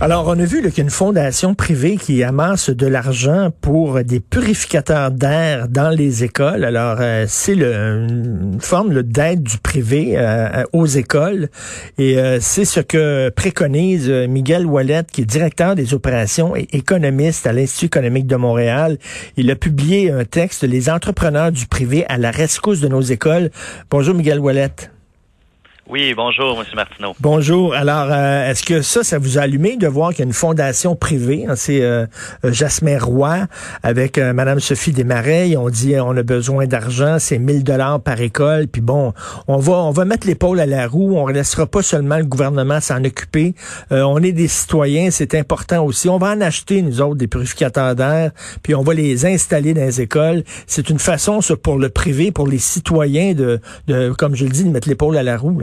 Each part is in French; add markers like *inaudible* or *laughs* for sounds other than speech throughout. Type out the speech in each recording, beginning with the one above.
Alors, on a vu qu'il y a une fondation privée qui amasse de l'argent pour des purificateurs d'air dans les écoles. Alors, euh, c'est une forme d'aide du privé euh, aux écoles. Et euh, c'est ce que préconise Miguel Wallet, qui est directeur des opérations et économiste à l'Institut économique de Montréal. Il a publié un texte, Les entrepreneurs du privé à la rescousse de nos écoles. Bonjour, Miguel Wallet. Oui, bonjour, M. Martineau. Bonjour. Alors, euh, est-ce que ça, ça vous a allumé de voir qu'il y a une fondation privée? C'est euh, euh, Jasmin Roy avec euh, Madame Sophie Desmarais? On dit on a besoin d'argent, c'est 1000 dollars par école. Puis bon, on va on va mettre l'épaule à la roue. On ne laissera pas seulement le gouvernement s'en occuper. on est des citoyens, c'est important aussi. On va en acheter nous autres des purificateurs d'air, puis on va les installer dans les écoles. C'est une façon, ça, pour le privé, pour les citoyens de, de comme je le dis, de mettre l'épaule à la roue.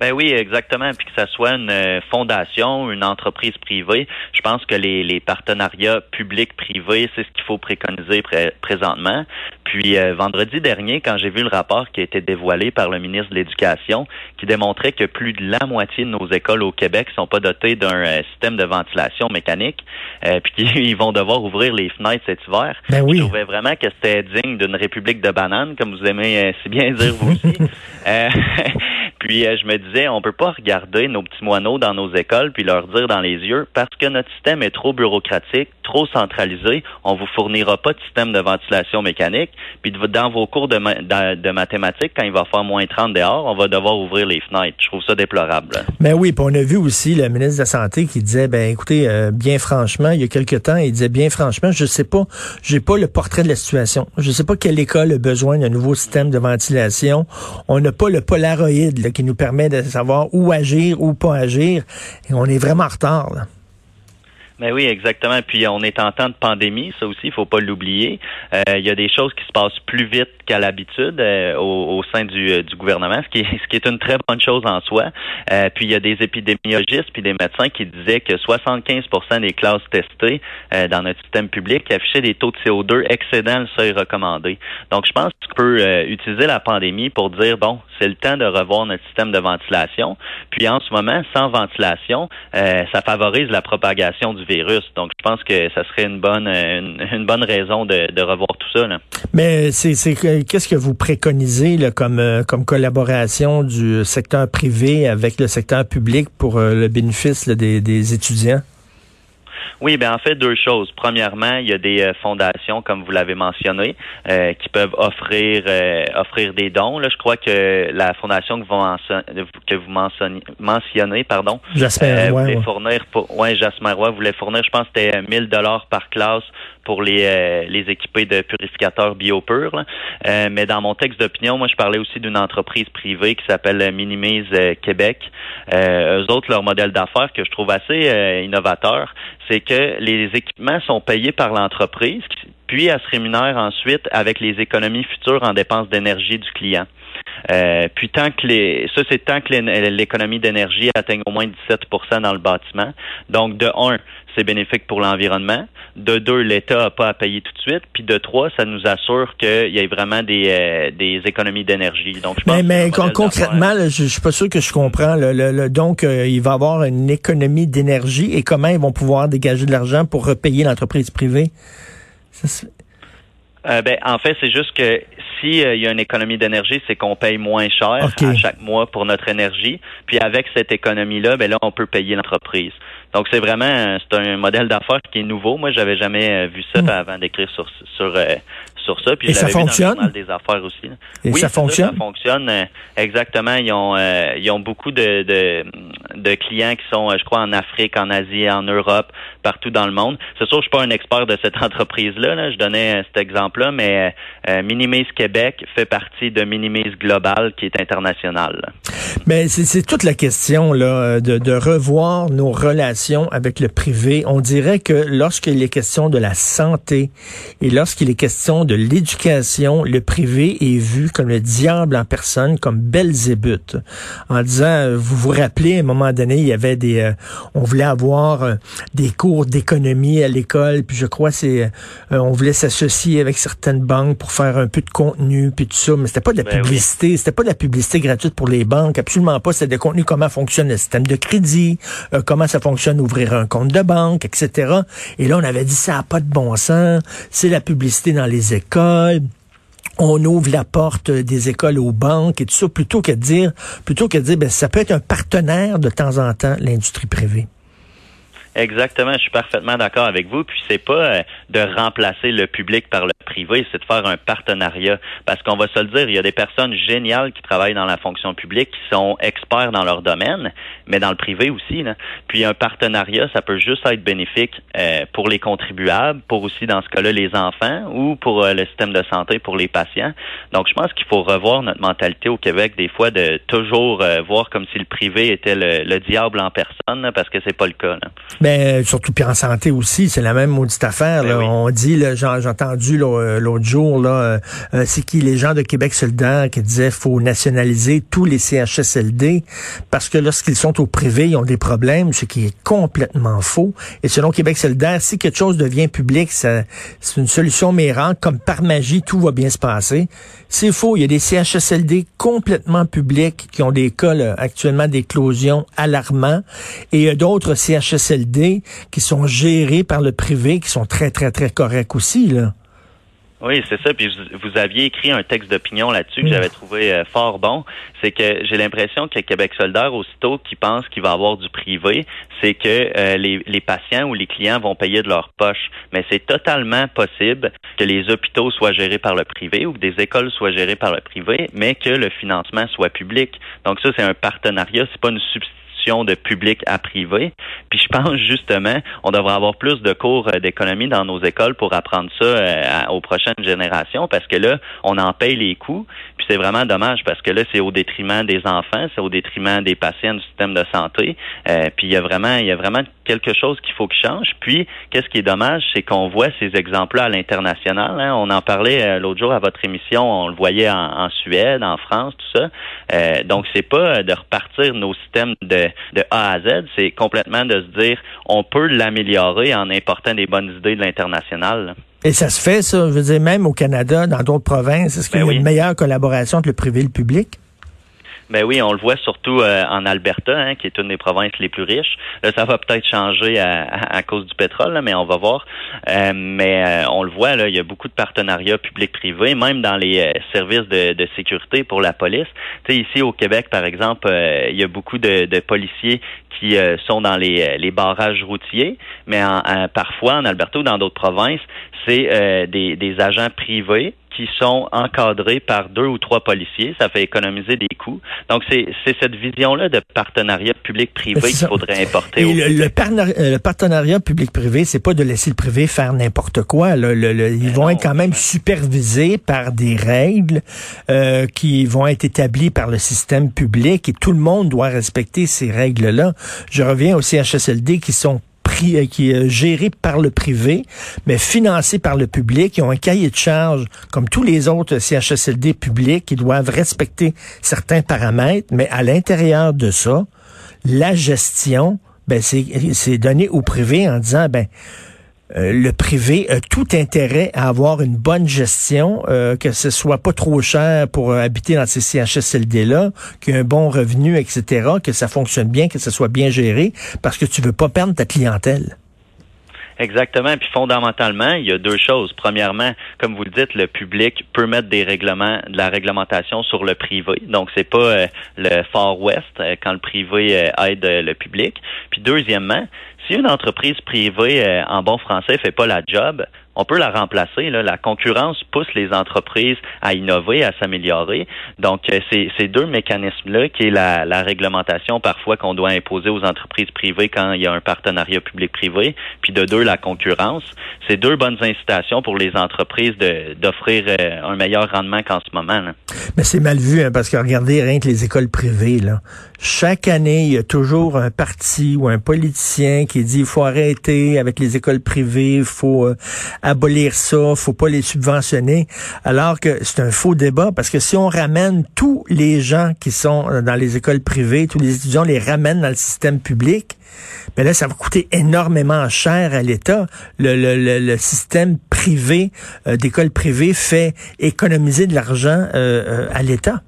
Ben oui, exactement. Puis que ça soit une euh, fondation, une entreprise privée, je pense que les, les partenariats publics-privés, c'est ce qu'il faut préconiser présentement. Puis euh, vendredi dernier, quand j'ai vu le rapport qui a été dévoilé par le ministre de l'Éducation, qui démontrait que plus de la moitié de nos écoles au Québec sont pas dotées d'un euh, système de ventilation mécanique, puis qu'ils *laughs* vont devoir ouvrir les fenêtres cet hiver. Ben oui. Je trouvais vraiment que c'était digne d'une république de bananes, comme vous aimez si bien dire vous aussi. *laughs* Puis euh, je me disais, on peut pas regarder nos petits moineaux dans nos écoles puis leur dire dans les yeux, parce que notre système est trop bureaucratique, trop centralisé, on vous fournira pas de système de ventilation mécanique. Puis dans vos cours de, mathématiques, quand il va faire moins 30 dehors, on va devoir ouvrir les fenêtres. Je trouve ça déplorable. Mais ben oui, puis on a vu aussi le ministre de la Santé qui disait, ben écoutez, euh, bien franchement, il y a quelque temps, il disait bien franchement, je sais pas, j'ai pas le portrait de la situation. Je sais pas quelle école a besoin d'un nouveau système de ventilation. On n'a pas le Qui nous permet de savoir où agir, ou pas agir. Et on est vraiment en retard. Là. Oui, exactement. Puis on est en temps de pandémie, ça aussi, il faut pas l'oublier. Euh, il y a des choses qui se passent plus vite qu'à l'habitude euh, au, sein du, euh, gouvernement, *laughs* ce qui, est, une très bonne chose en soi. puis il y a des épidémiologistes puis des médecins qui disaient que 75% des classes testées dans notre système public affichaient des taux de CO2 excédant le seuil recommandé. Donc je pense qu'on peut utiliser la pandémie pour dire bon, c'est le temps de revoir notre système de ventilation. Puis en ce moment, sans ventilation, ça favorise la propagation du virus. Donc, je pense que ça serait une bonne une, bonne raison de, revoir tout ça. Mais c'est qu'est-ce que vous préconisez là, comme euh, comme collaboration du secteur privé avec le secteur public pour euh, le bénéfice des, des étudiants? Oui, ben en fait deux choses. Premièrement, il y a des euh, fondations, comme vous l'avez mentionné, euh, qui peuvent offrir euh, offrir des dons. Là, je crois que la fondation que vous mentionnez, que vous mentionnez, pardon, voulait fournir, pour, ouais, Jasmin Roy voulait fournir, je pense, c'était 1000 dollars par classe pour les, les équipés de purificateurs biopures. mais dans mon texte d'opinion, moi, je parlais aussi d'une entreprise privée qui s'appelle Minimise Québec. eux autres, leur modèle d'affaires que je trouve assez innovateur, c'est que les équipements sont payés par l'entreprise, puis elle se rémunère ensuite avec les économies futures en dépenses d'énergie du client. Euh, puis tant que les, ça c'est tant que l'économie d'énergie atteigne au moins 17% dans le bâtiment. Donc de un, c'est bénéfique pour l'environnement. De deux, l'État n'a pas à payer tout de suite. Puis de trois, ça nous assure qu'il y ait vraiment des, euh, des économies d'énergie. Donc je pense mais, mais concrètement, je, je suis pas sûr que je comprends. donc euh, il va y avoir une économie d'énergie et comment ils vont pouvoir dégager de l'argent pour repayer l'entreprise privée? Euh, ben, en fait, c'est juste que si euh, y a une économie d'énergie, c'est qu'on paye moins cher à chaque mois pour notre énergie. Puis avec cette économie-là, ben là, on peut payer l'entreprise. Donc c'est vraiment c'est un modèle d'affaires qui est nouveau. Moi, j'avais jamais euh, vu ça hmm. avant d'écrire sur sur sur ça. Puis Et ça fonctionne. Vu dans des affaires aussi. Et oui, ça fonctionne. Ça, fonctionne? exactement. Ils ont ils ont beaucoup de, de de clients qui sont, je crois, en Afrique, en Asie, en Europe, partout dans le monde. C'est sûr, je suis pas un expert de cette *laughs* entreprise-là. Là. Je donnais cet exemple-là, mais euh, Minimise Québec fait partie de Minimise Global, qui est international. Mais c'est toute la question là, de, de revoir nos relations avec le privé. On dirait que lorsqu'il est question de la santé et lorsqu'il est question de l'éducation, le privé est vu comme le diable en personne, comme Belzébuth, en disant, euh, vous vous rappelez, à un moment donné, il y avait des, euh, on voulait avoir euh, des cours d'économie à l'école, puis je crois c'est, on voulait s'associer avec certaines banques pour faire un peu de contenu, puis tout ça, mais c'était pas de la ben publicité, c'était pas de la publicité gratuite pour les banques, absolument pas, c'était des contenus comment fonctionne le système de crédit, comment ça fonctionne ouvrir un compte de banque, etc. Et là, on avait dit ça n'a pas de bon sens, c'est la publicité dans les écoles on ouvre la porte des écoles aux banques et tout ça, plutôt que de dire, plutôt que de dire, ben, ça peut être un partenaire de temps en temps, l'industrie privée. Exactement, je suis parfaitement d'accord avec vous. Puis c'est pas euh, de remplacer le public par le privé, c'est de faire un partenariat. Parce qu'on va se le dire, il y a des personnes géniales qui travaillent dans la fonction publique, qui sont experts dans leur domaine, mais dans le privé aussi. Là. Puis un partenariat, ça peut juste être bénéfique euh, pour les contribuables, pour aussi dans ce cas-là les enfants ou pour euh, le système de santé pour les patients. Donc je pense qu'il faut revoir notre mentalité au Québec des fois de toujours voir comme si le privé était le, diable en personne, parce que c'est pas le cas. Là. Ben, surtout puis en santé aussi, c'est la même maudite affaire. Ben On dit, j'ai entendu euh, l'autre jour, là, euh, euh, c'est qui les gens de Québec solidaire qui disaient faut nationaliser tous les CHSLD parce que lorsqu'ils sont au privé, ils ont des problèmes, ce qui est complètement faux. Et selon Québec solidaire, si quelque chose devient public, c'est une solution mérante, comme par magie, tout va bien se passer. C'est faux. Il y a des CHSLD complètement publics qui ont des cas actuellement d'éclosion alarmants et d'autres CHSLD qui sont gérés par le privé, qui sont très, très, très corrects aussi, là. Oui, c'est ça. Puis vous aviez écrit un texte d'opinion là-dessus que mm. j'avais trouvé euh, fort bon. C'est que j'ai l'impression que Québec solidaire, aussitôt qui pense qu'il va avoir du privé, c'est que euh, les, les, patients ou les clients vont payer de leur poche. Mais c'est totalement possible que les hôpitaux soient gérés par le privé ou que des écoles soient gérées par le privé, mais que le financement soit public. Donc ça, c'est un partenariat. C'est pas une substitution de public à privé. Puis je pense justement, on devrait avoir plus de cours euh, d'économie dans nos écoles pour apprendre ça euh, aux prochaines générations parce que là, on en paye les coûts. Puis c'est vraiment dommage parce que là, c'est au détriment des enfants, c'est au détriment des patients du système de santé. Euh, puis il y a vraiment, il y a vraiment quelque chose qu'il faut qu'il change. Puis, qu'est-ce qui est dommage, c'est qu'on voit ces exemples-là à l'international. Hein. On en parlait l'autre jour à votre émission, on le voyait en, Suède, en France, tout ça. Donc, c'est pas de repartir nos systèmes de, de A à Z, c'est complètement de se dire on peut l'améliorer en important des bonnes idées de l'international. Et ça se fait, ça, je veux dire, même au Canada, dans d'autres provinces, est-ce qu'il y a ben une meilleure collaboration entre le privé et le public? Ben oui, on le voit surtout euh, en Alberta, hein, qui est une des provinces les plus riches. Là, ça va peut-être changer à, à, cause du pétrole, mais on va voir. Euh, mais euh, on le voit, là, il y a beaucoup de partenariats publics-privés, même dans les services de, de, sécurité pour la police. Tu sais, ici au Québec, par exemple, il y a beaucoup de, de policiers qui sont dans les, les, barrages routiers, mais en, parfois en Alberta ou dans d'autres provinces, c'est des, des agents privés qui sont encadrés par deux ou trois policiers. Ça fait économiser des coûts. Donc, c'est cette vision-là de partenariat public-privé qu'il faudrait importer. Et le, le, partenariat public-privé, c'est pas de laisser le privé faire n'importe quoi. ils ben vont être quand même supervisés par des règles euh, qui vont être établies par le système public et tout le monde doit respecter ces règles-là. Je reviens au CHSLD qui sont euh, qui est géré par le privé, mais financé par le public. Ils ont un cahier de charge, comme tous les autres CHSLD publics, qui doivent respecter certains paramètres, mais à l'intérieur de ça, la gestion, ben c'est donné au privé en disant, ben euh, le privé a tout intérêt à avoir une bonne gestion, euh, que ce soit pas trop cher pour euh, habiter dans ces CHSLD-là, qu'il y ait un bon revenu, etc., que ça fonctionne bien, que ça soit bien géré, parce que tu veux pas perdre ta clientèle. Exactement. Puis fondamentalement, il y a deux choses. Premièrement, comme vous le dites, le public peut mettre des règlements, de la réglementation sur le privé. Donc c'est pas le Far West quand le privé aide le public. Puis deuxièmement, si une entreprise privée, euh, en bon français, fait pas la job, on peut la remplacer. Là. La concurrence pousse les entreprises à innover, à s'améliorer. Donc, euh, c'est ces deux mécanismes-là, qui est la, la réglementation parfois qu'on doit imposer aux entreprises privées quand il y a un partenariat public-privé, puis de deux, la concurrence. C'est deux bonnes incitations pour les entreprises d'offrir euh, un meilleur rendement qu'en ce moment. Mais c'est mal vu, hein, parce que regardez, rien que les écoles privées, là, chaque année, il y a toujours un parti ou un politicien qui dit il faut arrêter avec les écoles privées, il faut euh, abolir ça, faut pas les subventionner, alors que c'est un faux débat parce que si on ramène tous les gens qui sont dans les écoles privées, tous les étudiants les ramènent dans le système public, mais là, ça va coûter énormément cher à l'État. Le, le, le, système privé euh, d'écoles privées fait économiser de l'argent euh, euh, à l'État.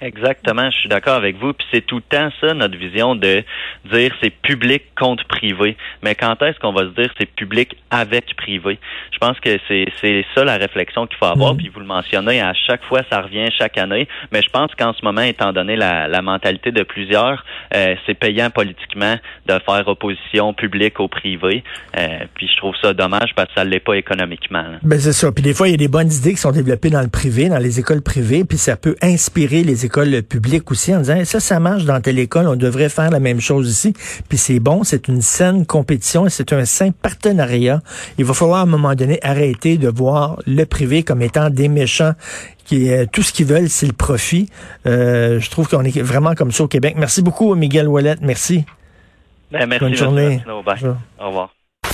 Exactement, je suis d'accord avec vous. Puis c'est tout le temps ça, notre vision de dire c'est public contre privé. Mais quand est-ce qu'on va se dire c'est public avec privé? Je pense que c'est, c'est ça la réflexion qu'il faut avoir. Mm. Puis vous le mentionnez, à chaque fois, ça revient chaque année. Mais je pense qu'en ce moment, étant donné la, la mentalité de plusieurs, euh, c'est payant politiquement de faire opposition publique au privé. Euh, puis je trouve ça dommage parce que ça ne l'est pas économiquement. Ben c'est ça. Puis des fois, il y a des bonnes idées qui sont développées dans le privé, dans les écoles privées, puis ça peut inspirer les écoles publiques aussi en disant ça, ça marche dans telle école, on devrait faire la même chose ici. Puis c'est bon, c'est une saine compétition et c'est un sain partenariat. Il va falloir à un moment donné arrêter de voir le privé comme étant des méchants qui euh, tout ce qu'ils veulent, c'est le profit. Euh, je trouve qu'on est vraiment comme ça au Québec. Merci beaucoup, Miguel Wallet. Merci. Ben, merci. Bonne journée. Au revoir.